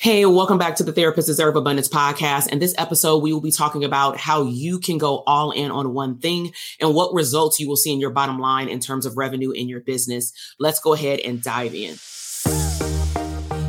Hey, welcome back to the Therapist Deserve Abundance podcast. And this episode, we will be talking about how you can go all in on one thing and what results you will see in your bottom line in terms of revenue in your business. Let's go ahead and dive in.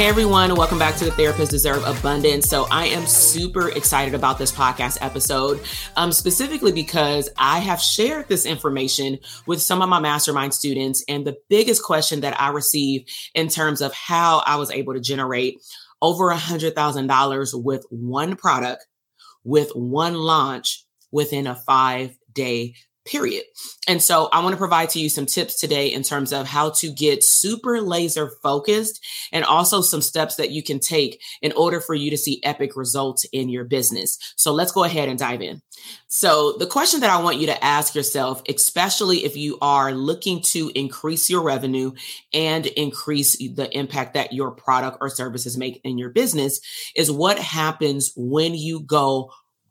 Hey everyone, welcome back to the Therapist Deserve Abundance. So I am super excited about this podcast episode, um, specifically because I have shared this information with some of my mastermind students. And the biggest question that I receive in terms of how I was able to generate over a hundred thousand dollars with one product, with one launch within a five day period. And so I want to provide to you some tips today in terms of how to get super laser focused and also some steps that you can take in order for you to see epic results in your business. So let's go ahead and dive in. So the question that I want you to ask yourself, especially if you are looking to increase your revenue and increase the impact that your product or services make in your business is what happens when you go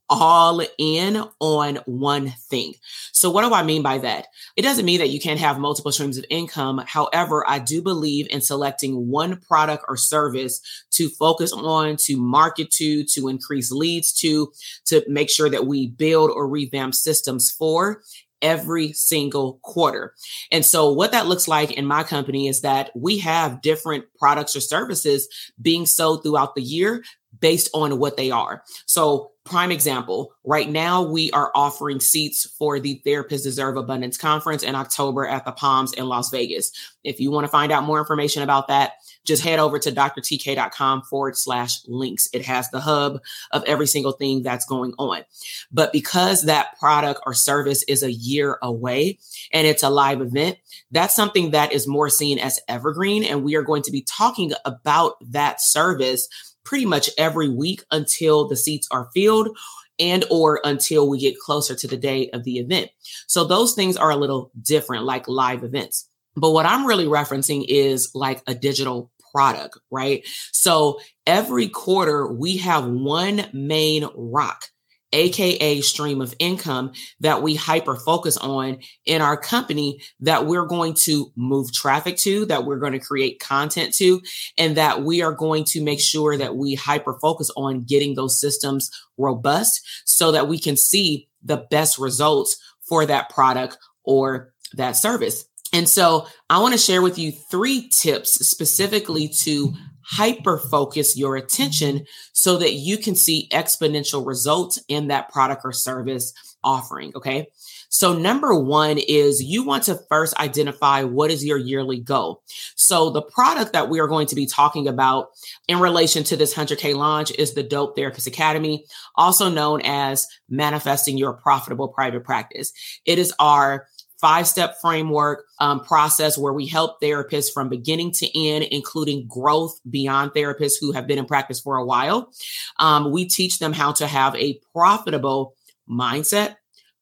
all in on one thing. So what do I mean by that? It doesn't mean that you can't have multiple streams of income. However, I do believe in selecting one product or service to focus on, to market to, to increase leads to, to make sure that we build or revamp systems for every single quarter. And so what that looks like in my company is that we have different products or services being sold throughout the year based on what they are. So prime example, right now we are offering seats for the Therapist Deserve Abundance Conference in October at the Palms in Las Vegas. If you want to find out more information about that, just head over to drtk.com forward slash links. It has the hub of every single thing that's going on. But because that product or service is a year away and it's a live event, that's something that is more seen as evergreen. And we are going to be talking about that service pretty much every week until the seats are filled and or until we get closer to the day of the event. So those things are a little different like live events. But what I'm really referencing is like a digital product, right? So every quarter we have one main rock aka stream of income that we hyper focus on in our company that we're going to move traffic to, that we're going to create content to, and that we are going to make sure that we hyper focus on getting those systems robust so that we can see the best results for that product or that service. And so I want to share with you three tips specifically to hyper focus your attention so that you can see exponential results in that product or service offering. Okay. So number one is you want to first identify what is your yearly goal. So the product that we are going to be talking about in relation to this 100K launch is the Dope Therapist Academy, also known as manifesting your profitable private practice. It is our five step framework um, process where we help therapists from beginning to end, including growth beyond therapists who have been in practice for a while. Um, we teach them how to have a profitable mindset,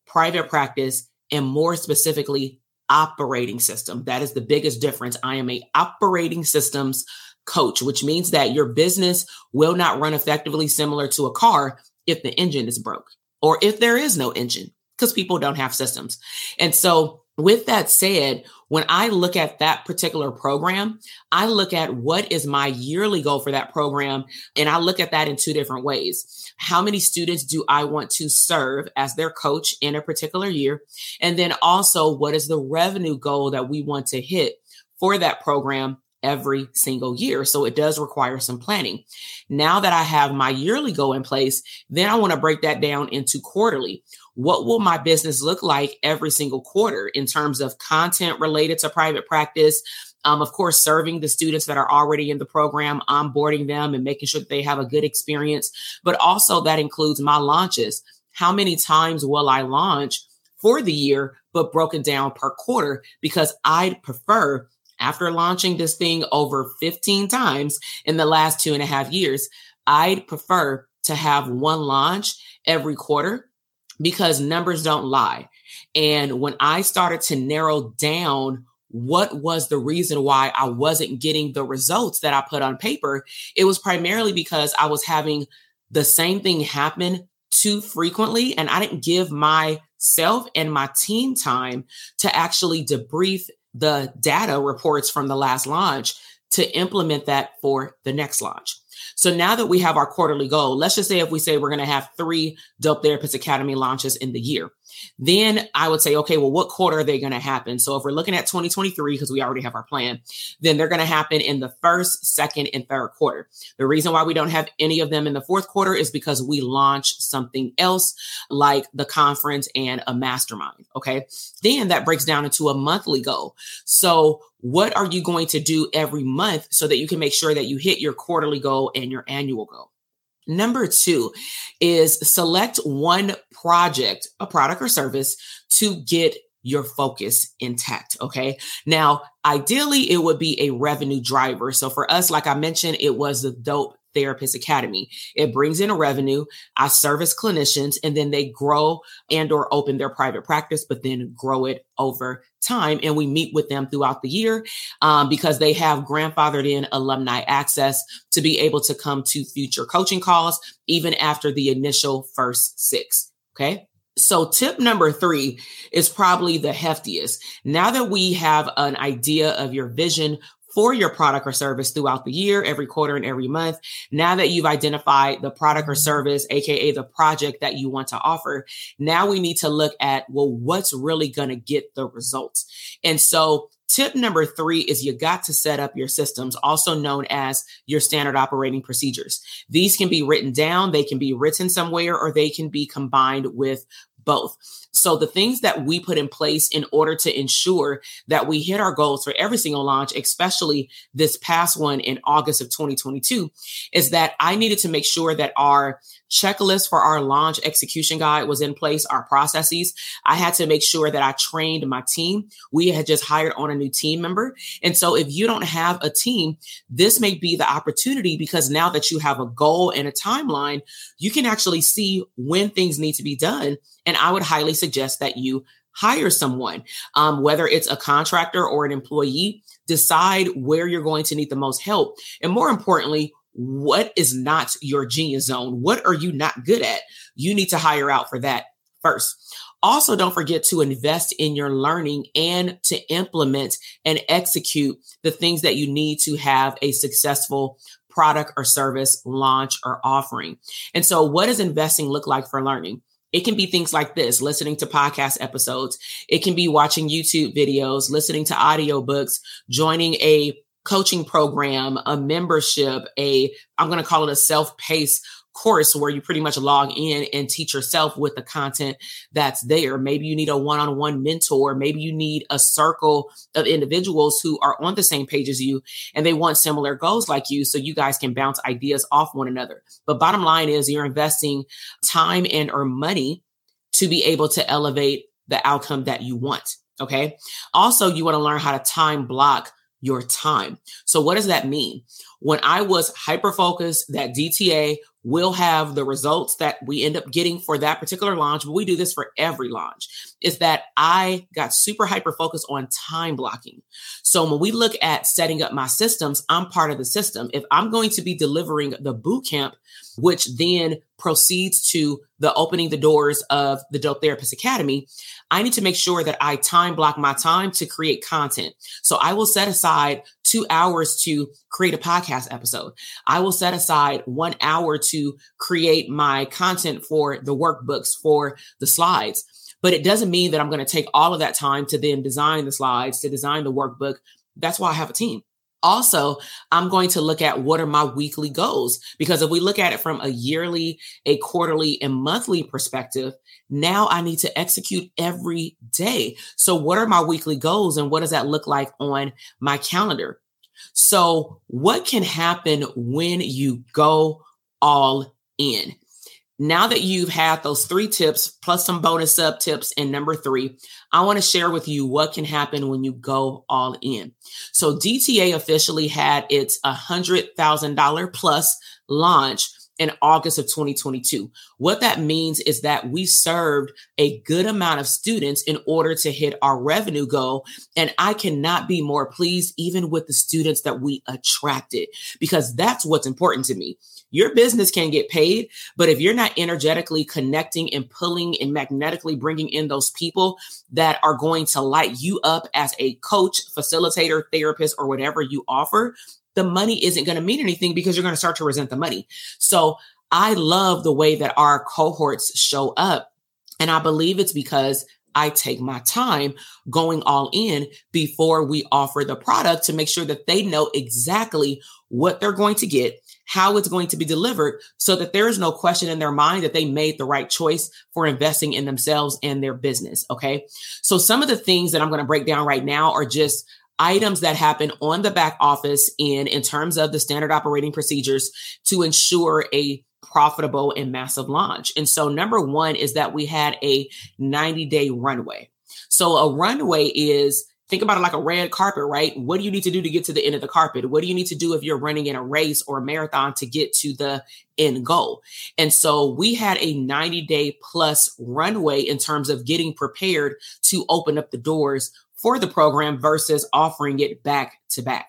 private practice, and more specifically, operating system. That is the biggest difference. I am a operating systems coach, which means that your business will not run effectively similar to a car if the engine is broke or if there is no engine because people don't have systems. And so, with that said, when I look at that particular program, I look at what is my yearly goal for that program. And I look at that in two different ways. How many students do I want to serve as their coach in a particular year? And then also, what is the revenue goal that we want to hit for that program every single year. So it does require some planning. Now that I have my yearly goal in place, then I want to break that down into quarterly what will my business look like every single quarter in terms of content related to private practice, Um, of course, serving the students that are already in the program, onboarding them and making sure that they have a good experience. But also that includes my launches. How many times will I launch for the year, but broken down per quarter? Because I'd prefer after launching this thing over 15 times in the last two and a half years, I'd prefer to have one launch every quarter because numbers don't lie. And when I started to narrow down what was the reason why I wasn't getting the results that I put on paper, it was primarily because I was having the same thing happen too frequently. And I didn't give myself and my team time to actually debrief the data reports from the last launch to implement that for the next launch. So now that we have our quarterly goal, let's just say if we say we're going to have three Dope Therapist Academy launches in the year, then I would say, okay, well, what quarter are they going to happen? So if we're looking at 2023, because we already have our plan, then they're going to happen in the first, second, and third quarter. The reason why we don't have any of them in the fourth quarter is because we launch something else like the conference and a mastermind. Okay. Then that breaks down into a monthly goal. So what are you going to do every month so that you can make sure that you hit your quarterly goal and your annual goal? Number two is select one project, a product or service to get your focus intact. Okay. Now, ideally, it would be a revenue driver. So for us, like I mentioned, it was the dope Therapist Academy. It brings in a revenue. I service clinicians and then they grow and or open their private practice, but then grow it over time. And we meet with them throughout the year um, because they have grandfathered in alumni access to be able to come to future coaching calls, even after the initial first six. Okay. So tip number three is probably the heftiest. Now that we have an idea of your vision for your product or service throughout the year, every quarter and every month. Now that you've identified the product or mm-hmm. service, AKA the project that you want to offer, now we need to look at, well, what's really going to get the results? And so Tip number three is you got to set up your systems, also known as your standard operating procedures. These can be written down, they can be written somewhere, or they can be combined with both. So the things that we put in place in order to ensure that we hit our goals for every single launch, especially this past one in August of 2022, is that I needed to make sure that our checklist for our launch execution guide was in place, our processes. I had to make sure that I trained my team. We had just hired on a new team member. And so if you don't have a team, this may be the opportunity because now that you have a goal and a timeline, you can actually see when things need to be done. And I would highly suggest that you hire someone, um, whether it's a contractor or an employee, decide where you're going to need the most help. And more importantly, what is not your genius zone? What are you not good at? You need to hire out for that first. Also, don't forget to invest in your learning and to implement and execute the things that you need to have a successful product or service launch or offering. And so, what does investing look like for learning? It can be things like this, listening to podcast episodes. It can be watching YouTube videos, listening to audiobooks, joining a coaching program, a membership, a, I'm going to call it a self-paced course where you pretty much log in and teach yourself with the content that's there. Maybe you need a one on one mentor. Maybe you need a circle of individuals who are on the same page as you and they want similar goals like you so you guys can bounce ideas off one another. But bottom line is you're investing time and or money to be able to elevate the outcome that you want. Okay. Also, you want to learn how to time block your time. So what does that mean? When I was hyper focused that DTA will have the results that we end up getting for that particular launch, but we do this for every launch, is that I got super hyper focused on time blocking. So when we look at setting up my systems, I'm part of the system. If I'm going to be delivering the boot camp, which then proceeds to the opening the doors of the Dope Therapist Academy, I need to make sure that I time block my time to create content. So I will set aside two hours to create a podcast episode. I will set aside one hour to create my content for the workbooks, for the slides. But it doesn't mean that I'm going to take all of that time to then design the slides, to design the workbook. That's why I have a team. Also, I'm going to look at what are my weekly goals because if we look at it from a yearly, a quarterly, and monthly perspective, now I need to execute every day. So, what are my weekly goals and what does that look like on my calendar? So, what can happen when you go all in? Now that you've had those three tips plus some bonus sub tips and number three, I want to share with you what can happen when you go all in. So DTA officially had its $100,000 plus launch in August of 2022. What that means is that we served a good amount of students in order to hit our revenue goal. And I cannot be more pleased, even with the students that we attracted, because that's what's important to me. Your business can get paid, but if you're not energetically connecting and pulling and magnetically bringing in those people that are going to light you up as a coach, facilitator, therapist, or whatever you offer, the money isn't going to mean anything because you're going to start to resent the money. So I love the way that our cohorts show up. And I believe it's because I take my time going all in before we offer the product to make sure that they know exactly what they're going to get, how it's going to be delivered, so that there is no question in their mind that they made the right choice for investing in themselves and their business. Okay. So some of the things that I'm going to break down right now are just items that happen on the back office in in terms of the standard operating procedures to ensure a profitable and massive launch. And so number 1 is that we had a 90-day runway. So a runway is think about it like a red carpet, right? What do you need to do to get to the end of the carpet? What do you need to do if you're running in a race or a marathon to get to the end goal? And so we had a 90 day plus runway in terms of getting prepared to open up the doors for the program versus offering it back to back.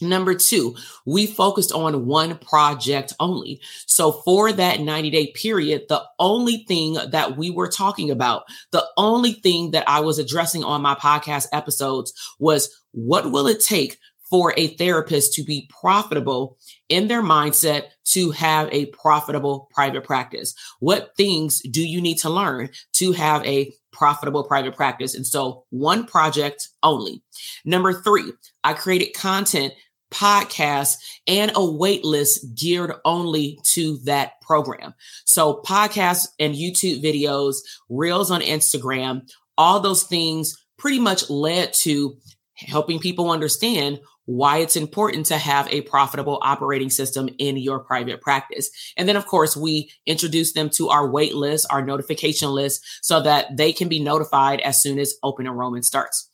Number two, we focused on one project only. So for that 90 day period, the only thing that we were talking about, the only thing that I was addressing on my podcast episodes was what will it take for a therapist to be profitable in their mindset to have a profitable private practice? What things do you need to learn to have a profitable private practice? And so one project only. Number three, I created content podcasts and a wait list geared only to that program. So podcasts and YouTube videos, reels on Instagram, all those things pretty much led to helping people understand why it's important to have a profitable operating system in your private practice. And then, of course, we introduce them to our wait list, our notification list, so that they can be notified as soon as open enrollment starts.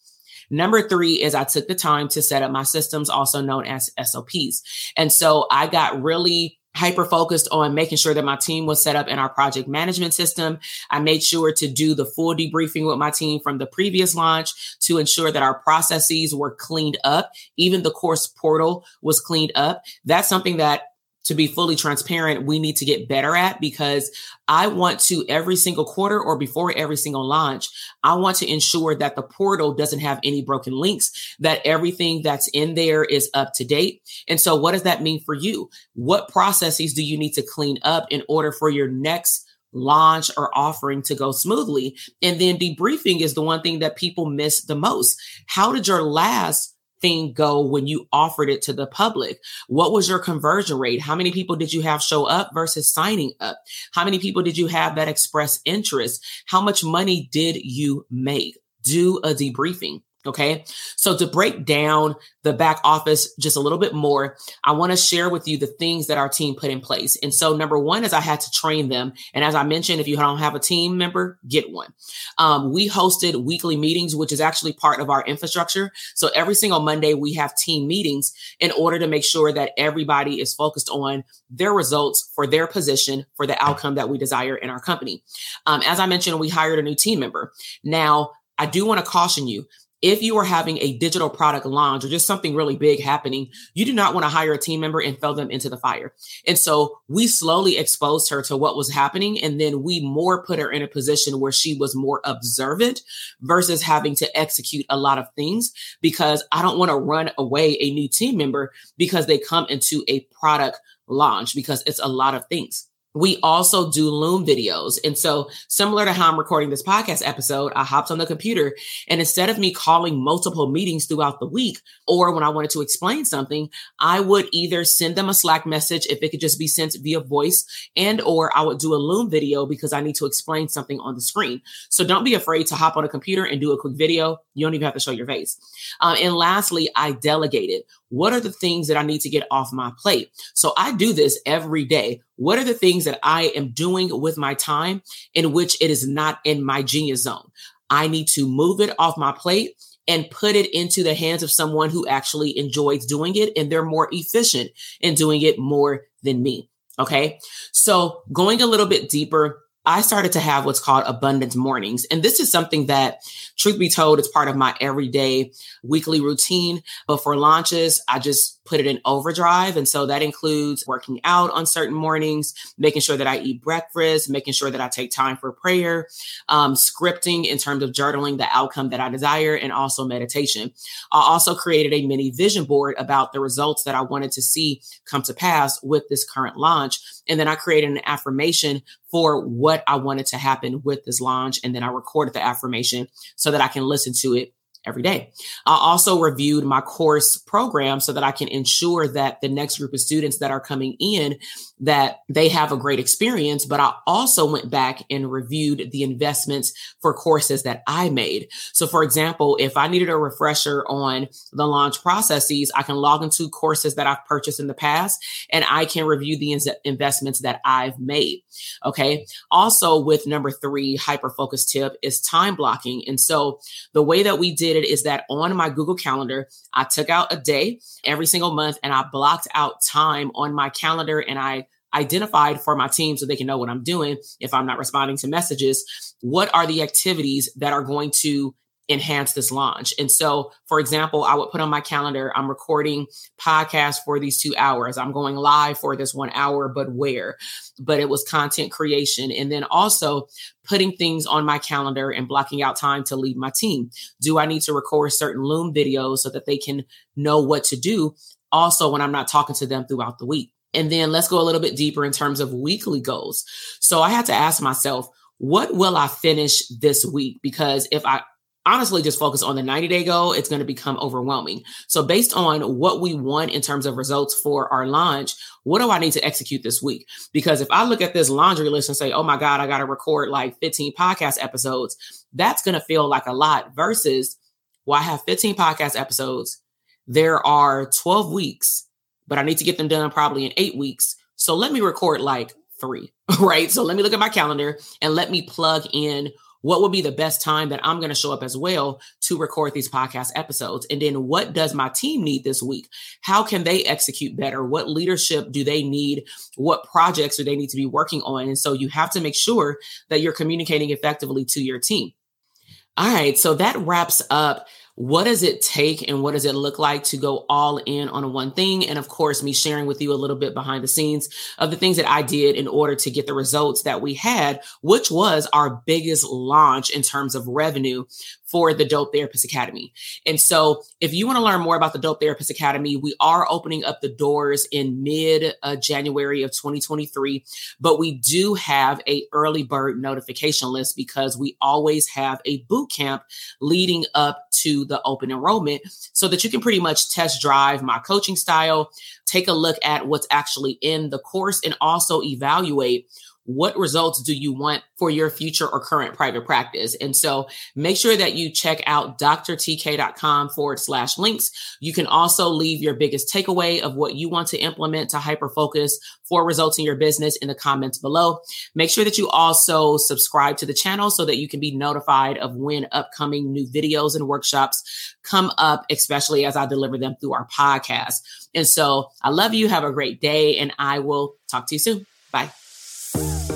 Number three is I took the time to set up my systems, also known as SOPs. And so I got really hyper focused on making sure that my team was set up in our project management system. I made sure to do the full debriefing with my team from the previous launch to ensure that our processes were cleaned up. Even the course portal was cleaned up. That's something that to be fully transparent, we need to get better at because I want to every single quarter or before every single launch, I want to ensure that the portal doesn't have any broken links, that everything that's in there is up to date. And so what does that mean for you? What processes do you need to clean up in order for your next launch or offering to go smoothly? And then debriefing is the one thing that people miss the most. How did your last thing go when you offered it to the public? What was your conversion rate? How many people did you have show up versus signing up? How many people did you have that express interest? How much money did you make? Do a debriefing. Okay. So to break down the back office just a little bit more, I want to share with you the things that our team put in place. And so number one is I had to train them. And as I mentioned, if you don't have a team member, get one. Um, we hosted weekly meetings, which is actually part of our infrastructure. So every single Monday we have team meetings in order to make sure that everybody is focused on their results for their position for the outcome that we desire in our company. Um, as I mentioned, we hired a new team member. Now, I do want to caution you if you are having a digital product launch or just something really big happening, you do not want to hire a team member and throw them into the fire. And so we slowly exposed her to what was happening. And then we more put her in a position where she was more observant versus having to execute a lot of things because I don't want to run away a new team member because they come into a product launch because it's a lot of things. We also do Loom videos. And so, similar to how I'm recording this podcast episode, I hopped on the computer and instead of me calling multiple meetings throughout the week, or when I wanted to explain something, I would either send them a Slack message if it could just be sent via voice, and or I would do a Loom video because I need to explain something on the screen. So don't be afraid to hop on a computer and do a quick video. You don't even have to show your face. Uh, and lastly, I delegated. What are the things that I need to get off my plate? So I do this every day. What are the things that I am doing with my time in which it is not in my genius zone? I need to move it off my plate and put it into the hands of someone who actually enjoys doing it and they're more efficient in doing it more than me. Okay. So going a little bit deeper, I started to have what's called abundance mornings. And this is something that, truth be told, it's part of my everyday weekly routine. But for launches, I just put it in overdrive. And so that includes working out on certain mornings, making sure that I eat breakfast, making sure that I take time for prayer, um, scripting in terms of journaling the outcome that I desire, and also meditation. I also created a mini vision board about the results that I wanted to see come to pass with this current launch. And then I created an affirmation for what I wanted to happen with this launch. And then I recorded the affirmation so that I can listen to it every day. I also reviewed my course program so that I can ensure that the next group of students that are coming in that they have a great experience, but I also went back and reviewed the investments for courses that I made. So for example, if I needed a refresher on the launch processes, I can log into courses that I've purchased in the past and I can review the investments that I've made. Okay. Also with number three, hyper focus tip is time blocking. And so the way that we did it is that on my Google calendar, I took out a day every single month and I blocked out time on my calendar and I identified for my team so they can know what I'm doing if I'm not responding to messages. What are the activities that are going to enhance this launch. And so, for example, I would put on my calendar, I'm recording podcast for these two hours. I'm going live for this one hour, but where? But it was content creation. And then also putting things on my calendar and blocking out time to lead my team. Do I need to record certain Loom videos so that they can know what to do? Also, when I'm not talking to them throughout the week. And then let's go a little bit deeper in terms of weekly goals. So I had to ask myself, what will I finish this week? Because if I honestly just focus on the 90 day goal, it's going to become overwhelming. So, based on what we want in terms of results for our launch, what do I need to execute this week? Because if I look at this laundry list and say, oh my God, I got to record like 15 podcast episodes, that's going to feel like a lot versus, well, I have 15 podcast episodes. There are 12 weeks, but I need to get them done probably in eight weeks. So, let me record like three, right? So, let me look at my calendar and let me plug in what would be the best time that I'm going to show up as well to record these podcast episodes? And then what does my team need this week? How can they execute better? What leadership do they need? What projects do they need to be working on? And so you have to make sure that you're communicating effectively to your team. All right, so that wraps up what does it take and what does it look like to go all in on one thing? And of course, me sharing with you a little bit behind the scenes of the things that I did in order to get the results that we had, which was our biggest launch in terms of revenue for the Dope Therapist Academy. And so, if you want to learn more about the Dope Therapist Academy, we are opening up the doors in mid uh, January of 2023, but we do have a early bird notification list because we always have a boot camp leading up to the open enrollment so that you can pretty much test drive my coaching style, take a look at what's actually in the course and also evaluate what results do you want for your future or current private practice? And so make sure that you check out drtk.com forward slash links. You can also leave your biggest takeaway of what you want to implement to hyper focus for results in your business in the comments below. Make sure that you also subscribe to the channel so that you can be notified of when upcoming new videos and workshops come up, especially as I deliver them through our podcast. And so I love you. Have a great day and I will talk to you soon. Bye you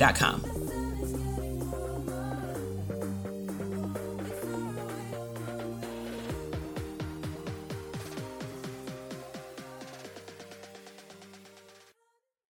com.